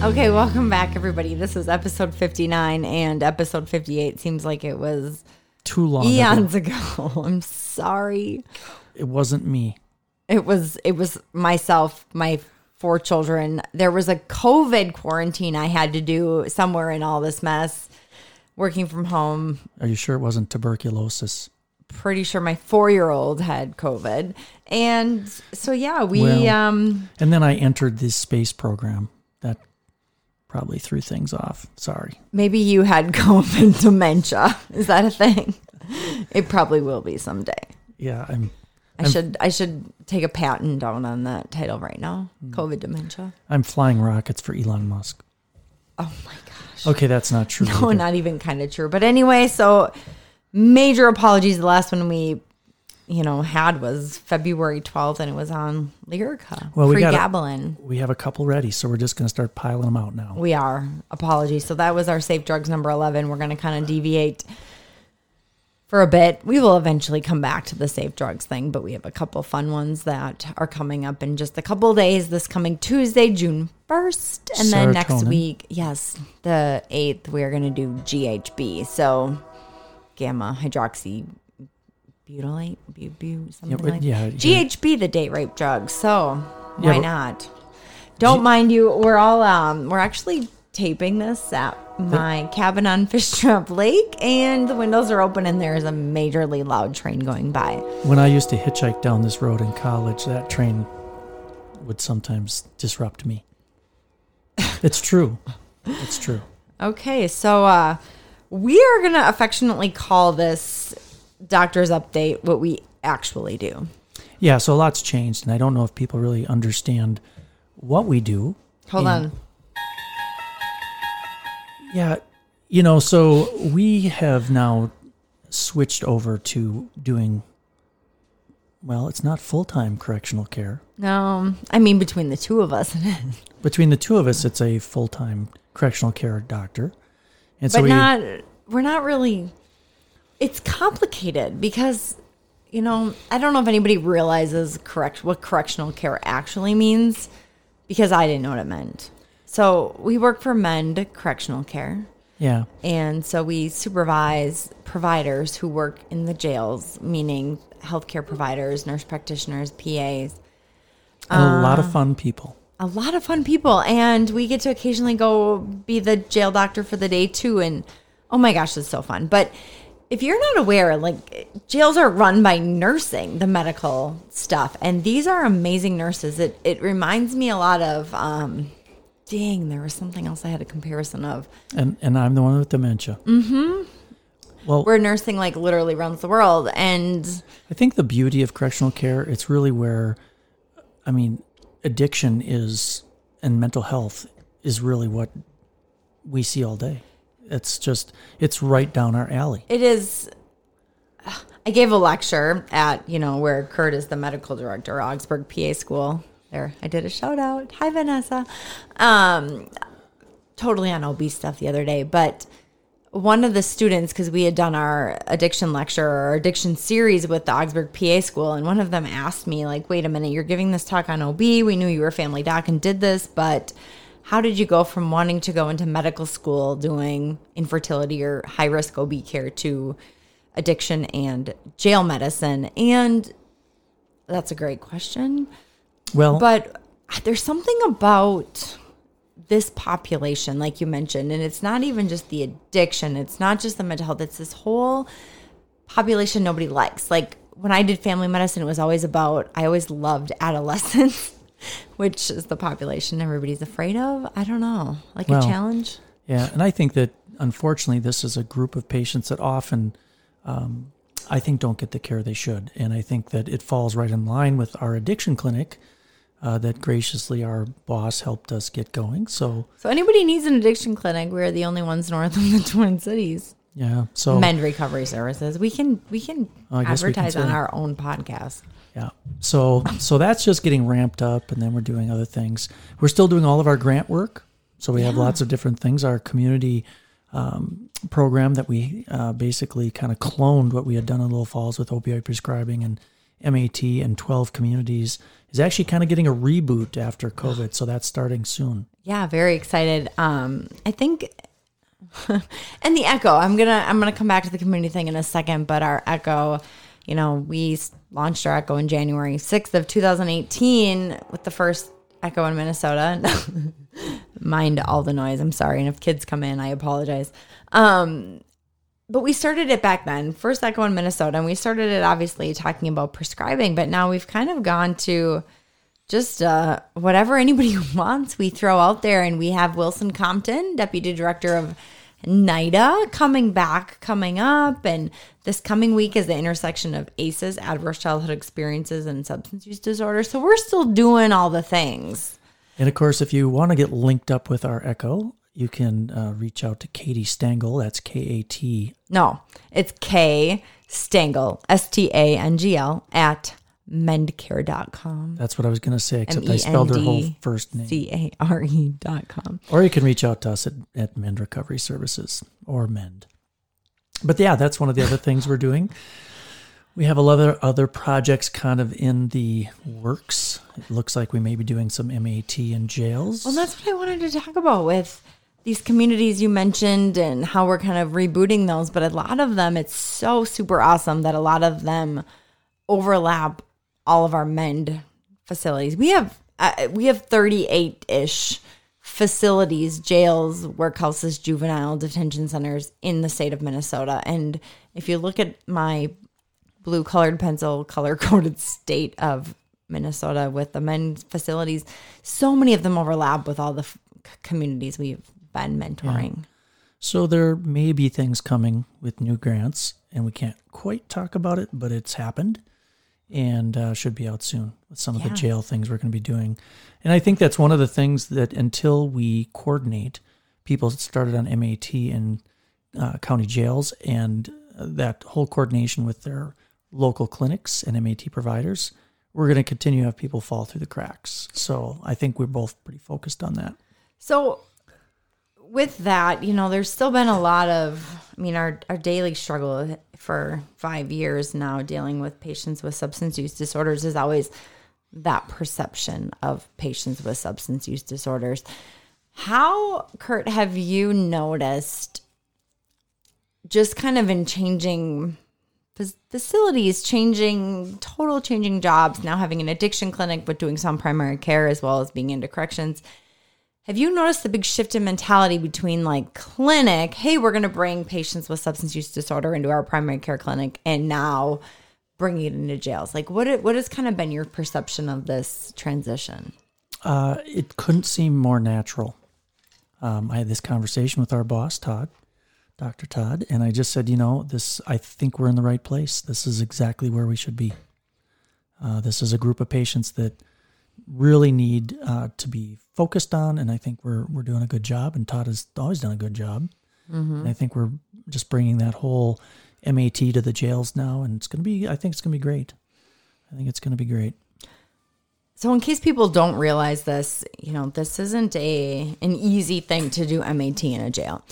Okay, welcome back, everybody. This is episode 59, and episode 58 seems like it was Too long. ago. eons ago. I'm sorry. It wasn't me. It was it was myself, my four children. There was a COVID quarantine I had to do somewhere in all this mess. Working from home, Are you sure it wasn't tuberculosis? pretty sure my four year old had COVID. And so yeah, we Well- um And then I entered this space program. Probably threw things off. Sorry. maybe you had COVID dementia. Is that a thing? It probably will be someday. Yeah, I'm I should I should take a patent down on that title right now. Hmm. COVID dementia. I'm flying rockets for Elon Musk. Oh my gosh. Okay, that's not true. No, either. not even kind of true. But anyway, so major apologies. The last one we, you know, had was February 12th and it was on Lyrica. Well, we gotta- Gabbling. We have a couple ready, so we're just going to start piling them out now. We are. Apologies. So that was our safe drugs number 11. We're going to kind of deviate for a bit. We will eventually come back to the safe drugs thing, but we have a couple fun ones that are coming up in just a couple days. This coming Tuesday, June 1st. And then next week, yes, the 8th, we're going to do GHB. So gamma hydroxy butylate, bu- bu- something but- like yeah, yeah. GHB, the date rape drug. So Yeah, why but- not? Don't mind you. We're all um we're actually taping this at my cabin on Fishtrap Lake and the windows are open and there's a majorly loud train going by. When I used to hitchhike down this road in college, that train would sometimes disrupt me. It's true. It's true. Okay, so uh we are gonna affectionately call this doctor's update what we actually do. Yeah, so a lot's changed, and I don't know if people really understand what we do. Hold in- on. Yeah, you know, so we have now switched over to doing, well, it's not full time correctional care. No, I mean between the two of us. Between the two of us, it's a full time correctional care doctor. And so but we, not we're not really it's complicated because you know i don't know if anybody realizes correct what correctional care actually means because i didn't know what it meant. So we work for mend correctional care. Yeah, and so we supervise providers who work in the jails meaning healthcare providers nurse practitioners pas and a lot Uh, of fun people. a lot of fun people. And we get to occasionally go be the jail doctor for the day too. And oh my gosh it's so fun. But if you're not aware like jails are run by nursing the medical stuff and these are amazing nurses it it reminds me a lot of um dang there was something else i had a comparison of And and I'm the one with dementia. Mm-hmm. Well, where nursing like literally runs the world and I think the beauty of correctional care, it's really where, I mean, addiction is and mental health is really what we see all day. It's just, it's right down our alley. it is i gave a lecture at you know where kurt is the medical director augsburg pa school. There i did a shout out. Hi vanessa. Um totally on ob stuff the other day but one of the students because we had done our addiction lecture or addiction series with the augsburg pa school and one of them asked me like wait a minute you're giving this talk on ob we knew you were family doc and did this but how did you go from wanting to go into medical school doing infertility or high risk ob care to addiction and jail medicine? And that's a great question. Well, but there's something about this population, like you mentioned, and it's not even just the addiction, it's not just the mental health, it's this whole population nobody likes. Like when I did family medicine, it was always about, I always loved adolescents, which is the population everybody's afraid of. I don't know, like Well, a challenge. yeah. And I think that unfortunately, this is a group of patients that often, um, I think, don't get the care they should. And I think that it falls right in line with our addiction clinic uh, that graciously our boss helped us get going. So, So anybody needs an addiction clinic, we're the only ones north of the Twin Cities. Yeah. So Mend Recovery Services. We can we can I guess we can advertise on our own podcast. Yeah. So so that's just getting ramped up and then we're doing other things. We're still doing all of our grant work. So we have lots of different things. Our community um, program that we uh, basically kind of cloned what we had done in Little Falls with opioid prescribing and MAT and 12 communities is actually kind of getting a reboot after COVID. So that's starting soon. Yeah, very excited. Um, I think, and the Echo. I'm gonna I'm gonna come back to the community thing in a second, but our Echo, you know, we launched our Echo in January 6th of 2018 with the first Echo in Minnesota. Mind all the noise. I'm sorry, and if kids come in, I apologize. Um, but we started it back then, first Echo in Minnesota, and we started it obviously talking about prescribing, but now we've kind of gone to just uh, whatever anybody wants, we throw out there. And we have Wilson Compton, Deputy Director of NIDA, coming back, coming up. And this coming week is the intersection of ACEs, adverse childhood experiences, and substance use disorder. So we're still doing all the things. And of course, if you want to get linked up with our Echo, you can uh, reach out to Katie Stangl. That's K A T. No, it's K Stangl, S T A N G L, at mendcare.com. That's what I was going to say, except I spelled her whole first name. C A R dot com. Or you can reach out to us at, at Mend Recovery Services or Mend. But yeah, that's one of the other things we're doing. We have a lot of other projects kind of in the works. It looks like we may be doing some MAT in jails. Well, that's what I wanted to talk about with these communities you mentioned and how we're kind of rebooting those. But a lot of them, it's so super awesome that a lot of them overlap all of our mend facilities. We have uh, we have 38 ish facilities, jails, workhouses, juvenile detention centers in the state of Minnesota. And if you look at my blue colored pencil color coded state of Minnesota with the Mend's facilities, so many of them overlap with all the f- communities we've been mentoring. So there may be things coming with new grants, and we can't quite talk about it, but it's happened and uh, should be out soon with some of the jail things we're going to be doing. And I think that's one of the things that until we coordinate, people started on MAT in uh, county jails and uh, that whole coordination with their local clinics and MAT providers, we're going to continue to have people fall through the cracks. So I think we're both pretty focused on that. So, with that, you know, there's still been a lot of, I mean, our, our daily struggle for five years now dealing with patients with substance use disorders is always that perception of patients with substance use disorders. How, Kurt, have you noticed just kind of in changing fac- facilities, changing, total changing jobs, now having an addiction clinic, but doing some primary care as well as being into corrections? Have you noticed the big shift in mentality between like clinic, hey, we're going to bring patients with substance use disorder into our primary care clinic, and now bringing it into jails? Like, what what has kind of been your perception of this transition? Uh, it couldn't seem more natural. Um, I had this conversation with our boss, Todd, Dr. Todd, and I just said, you know, this. I think we're in the right place. This is exactly where we should be. Uh, this is a group of patients that really need uh, to be focused on, and I think we're we're doing a good job. And Todd has always done a good job. And I think we're just bringing that whole MAT to the jails now, and it's going to be. I think it's going to be great. I think it's going to be great. So, in case people don't realize this, you know, this isn't a an easy thing to do MAT in a jail.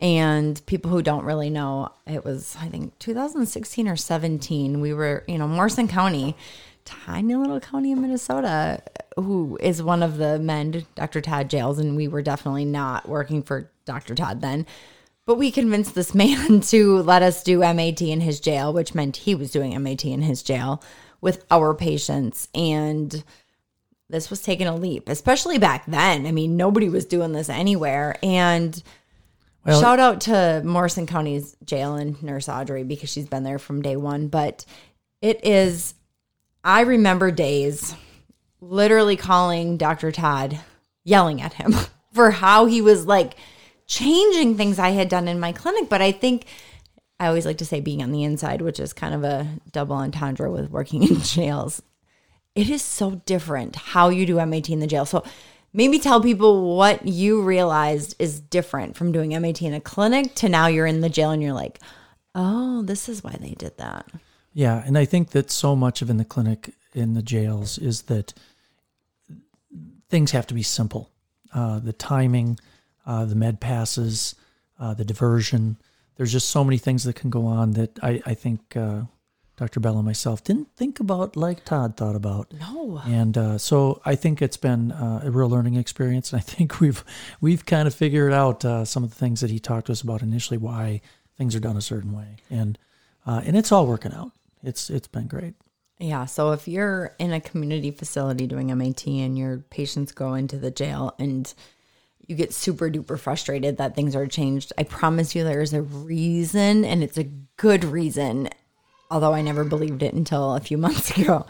And people who don't really know, it was I think 2016 or 17. We were, you know, Morrison County, tiny little county in Minnesota, who is one of the Mend, Dr. Todd jails, and we were definitely not working for Dr. Todd then. But we convinced this man to let us do MAT in his jail, which meant he was doing MAT in his jail with our patients. And this was taking a leap, especially back then. I mean, nobody was doing this anywhere. And Well- shout out to Morrison County's jail and Nurse Audrey because she's been there from day one. But it is, I remember days literally calling Dr. Todd, yelling at him for how he was like changing things I had done in my clinic. But I think I always like to say being on the inside, which is kind of a double entendre with working in jails it is so different how you do MAT in the jail. So maybe tell people what you realized is different from doing MAT in a clinic to now you're in the jail and you're like, oh, this is why they did that. Yeah, and I think that so much of in the clinic in the jails is that things have to be simple. Uh, the timing, uh, the med passes, uh, the diversion. There's just so many things that can go on that I, I think uh, Dr. Bell and myself didn't think about like Todd thought about. No. And uh, so I think it's been uh, a real learning experience, and I think we've we've kind of figured out uh, some of the things that he talked to us about initially, why things are done a certain way, and uh, and it's all working out. It's it's been great. Yeah. So if you're in a community facility doing MAT and your patients go into the jail and you get super duper frustrated that things are changed, I promise you there's a reason and it's a good reason. Although I never believed it until a few months ago.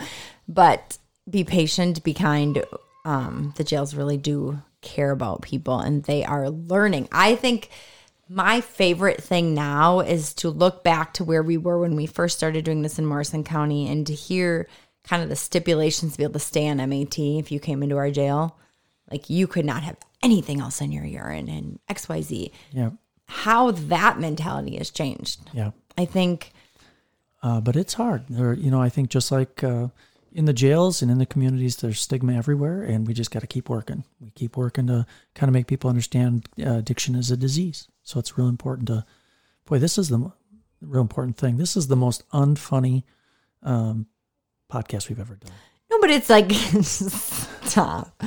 But be patient, be kind. Um, the jails really do care about people and they are learning. I think my favorite thing now is to look back to where we were when we first started doing this in Morrison County and to hear kind of the stipulations to be able to stay on MAT if you came into our jail. Like you could not have anything else in your urine and XYZ. Yeah, How that mentality has changed. yeah. I think Uh, but it's hard. There, you know, I think just like uh, in the jails and in the communities, there's stigma everywhere, and we just got to keep working. We keep working to kind of make people understand uh, addiction is a disease. So it's real important to, boy, this is the real important thing. This is the most unfunny um, podcast we've ever done. no, but it's like stop.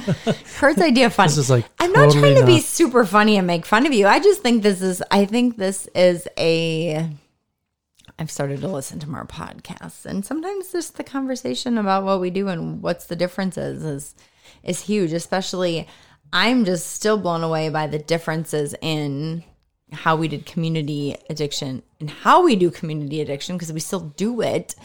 Kurt's idea of fun. This is like I'm not totally trying to be not- super funny and make fun of you. I just think this is I think this is a I've started to listen to more podcasts and sometimes just the conversation about what we do and what's the differences is is huge, especially I'm just still blown away by the differences in how we did community addiction and how we do community addiction because we still do it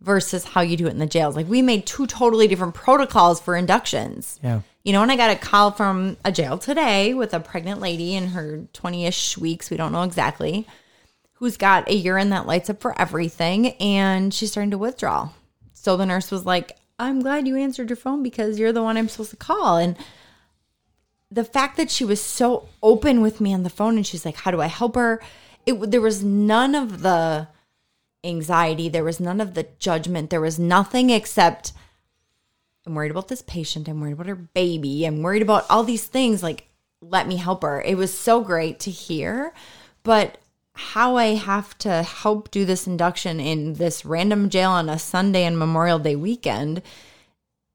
versus how you do it in the jails. Like we made two totally different protocols for inductions. Yeah. You know, and I got a call from a jail today with a pregnant lady in her 20 ish weeks. We don't know exactly. Who's got a urine that lights up for everything. And she's starting to withdraw. So the nurse was like, I'm glad you answered your phone because you're the one I'm supposed to call. And the fact that she was so open with me on the phone and she's like, How do I help her? It, there was none of the anxiety. There was none of the judgment. There was nothing except I'm worried about this patient. I'm worried about her baby. I'm worried about all these things. Like, let me help her. It was so great to hear. But how I have to help do this induction in this random jail on a Sunday and Memorial Day weekend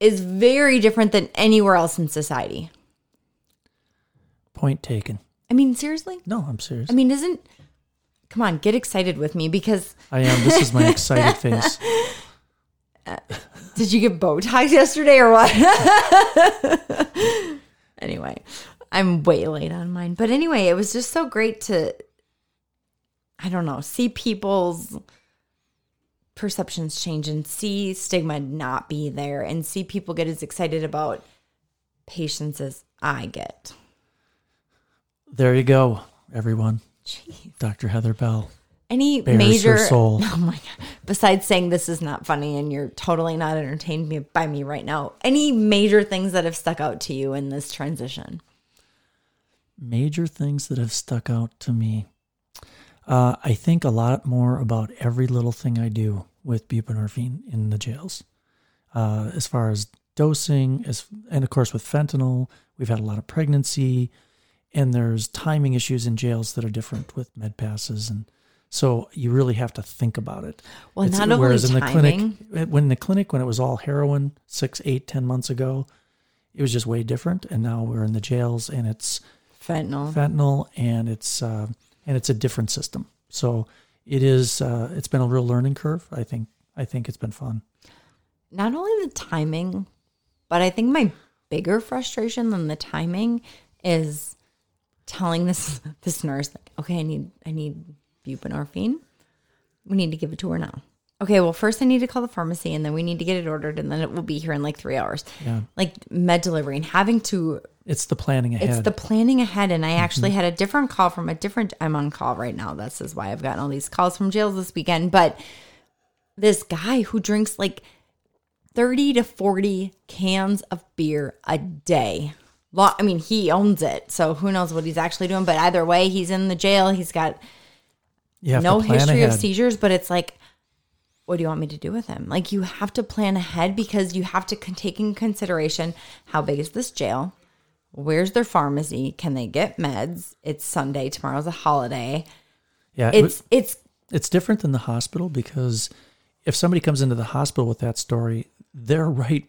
is very different than anywhere else in society. Point taken. I mean, seriously? No, I'm serious. I mean, isn't. Come on, get excited with me because I am. This is my excited face. Uh, did you get Botox yesterday or what? anyway, I'm way late on mine. But anyway, it was just so great to, I don't know, see people's perceptions change and see stigma not be there and see people get as excited about patients as I get. There you go, everyone. Jeez. Dr. Heather Bell. Any major soul. Oh my god! Besides saying this is not funny and you're totally not entertained me- by me right now, any major things that have stuck out to you in this transition? major things that have stuck out to me. Uh, I think a lot more about every little thing I do with buprenorphine in the jails, uh, as far as dosing, as and of course with fentanyl, we've had a lot of pregnancy, and there's timing issues in jails that are different with med passes, and so you really have to think about it. Well, It's- not only whereas in the timing. clinic, when the clinic when it was all heroin six, eight, ten months ago, it was just way different, and now we're in the jails and it's Fentanyl. fentanyl and it's uh, and it's a different system so it is uh, it's been a real learning curve i think i think it's been fun not only the timing, but I think my bigger frustration than the timing is telling this this nurse like, okay, I need I need buprenorphine. We need to give it to her now. Okay, well, first I need to call the pharmacy and then we need to get it ordered and then it will be here in like three hours. Yeah. Like med delivery and having to it's the planning ahead it's the planning ahead. And I mm-hmm. actually had a different call from a different, I'm on call right now. This is why I've gotten all these calls from jails this weekend. But this guy who drinks like 30 to 40 cans of beer a day. Law. I mean, he owns it, so who knows what he's actually doing. But either way, he's in the jail. He's got no history ahead. of seizures, but it's like, what do you want me to do with him? Like, you have to plan ahead because you have to take in consideration how big is this jail? Where's their pharmacy? Can they get meds? It's Sunday. Tomorrow's a holiday. Yeah, it- It's it's it's different than the hospital because if somebody comes into the hospital with that story, they're right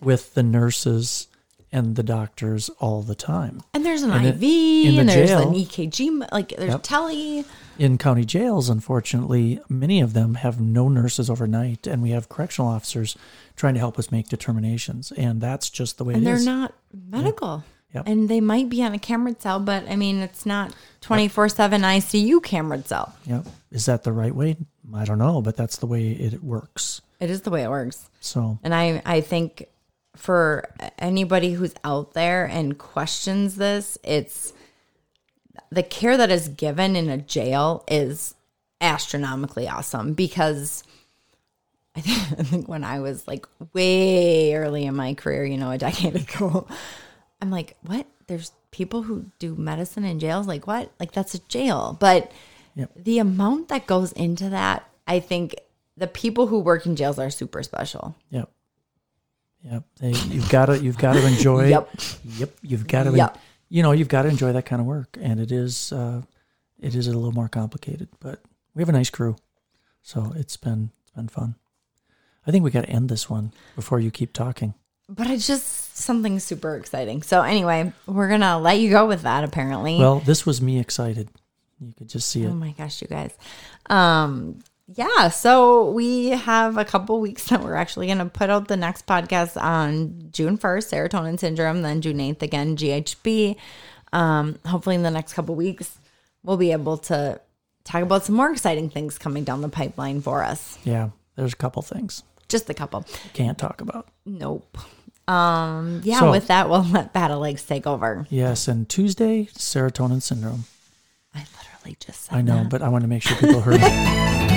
with the nurses and the doctors all the time. and there's an And IV it- in the and there's jail- an EKG. Like there's Yep. telly. In county jails, unfortunately, many of them have no nurses overnight, and we have correctional officers trying to help us make determinations, and that's just the way and it they're is. not medical. Yep. And they might be on a camera cell, but I mean, it's not 24 7 ICU camera cell. Yep. Is that the right way? I don't know, but that's the way it works. It is the way it works. So And I, I think for anybody who's out there and questions this, it's the care that is given in a jail is astronomically awesome because I think, when I was like way early in my career, you know, a decade ago, I'm like, what? There's people who do medicine in jails? Like, what? Like, that's a jail. But Yep. the amount that goes into that, I think the people who work in jails are super special. Yep. Yep. They, you've got to you've got to enjoy. Yep. Yep. You've got to. Yep. You know, you've got to enjoy that kind of work, and it is uh, it is a little more complicated, but we have a nice crew, so it's been it's been fun. I think we got to end this one before you keep talking. But it's just something super exciting. So anyway, we're gonna let you go with that. Apparently, Well, this was me excited. You could just see it. oh my gosh, you guys. Um, yeah. So we have a couple weeks that we're actually gonna put out the next podcast on June first, serotonin syndrome, then June eighth again, GHB. Um, hopefully in the next couple weeks, we'll be able to talk about some more exciting things coming down the pipeline for us. Yeah, there's a couple things Just a couple. can't talk about. Nope. Um, yeah. So- with that, we'll let Battle Legs take over. Yes, and Tuesday serotonin syndrome. I literally just said I know, that. but I want to make sure people heard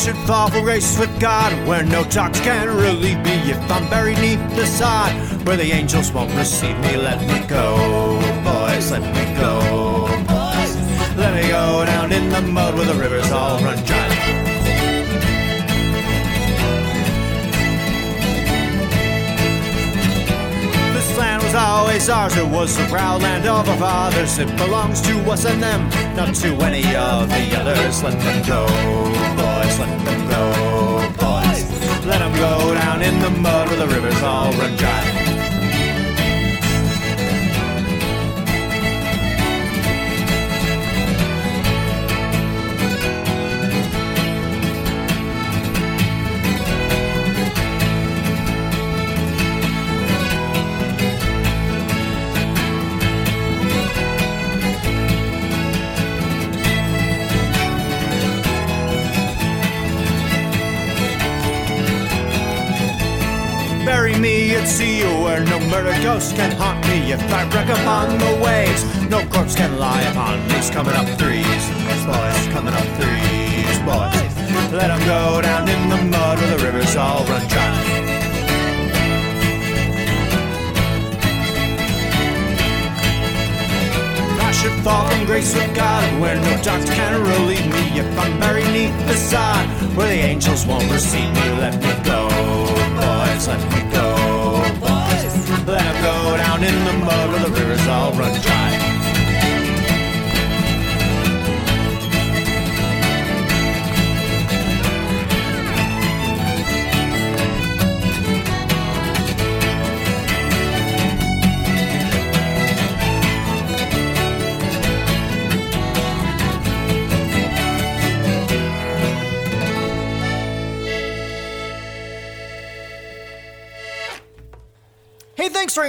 should fall for grace with God, where no talks can really be. if I'm buried neath the sod, where the angels won't receive me, let me go, boys, let me go, boys. Let me go down in the mud where the rivers all run dry. This land was always ours, it was the proud land of our fathers. It belongs to us and them, not to any of the others. Let them go, mud where the rivers all run dry. At sea where no murder ghost can haunt me. If I wreck upon the waves, no corpse can lie upon me. Coming up threes, boys, coming up threes, boys. Let them go down in the mud where the rivers all run dry. I should fall from grace with God, where no doctor can relieve me. If I'm buried neath the sod, where the angels won't receive me, let me go, boys, let me go. Let 'em go down in the mud where the rivers all run dry.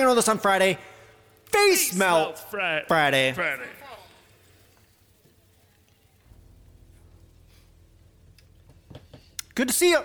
For hanging with on Friday. Face melt Friday. Friday. Friday. Good to see you.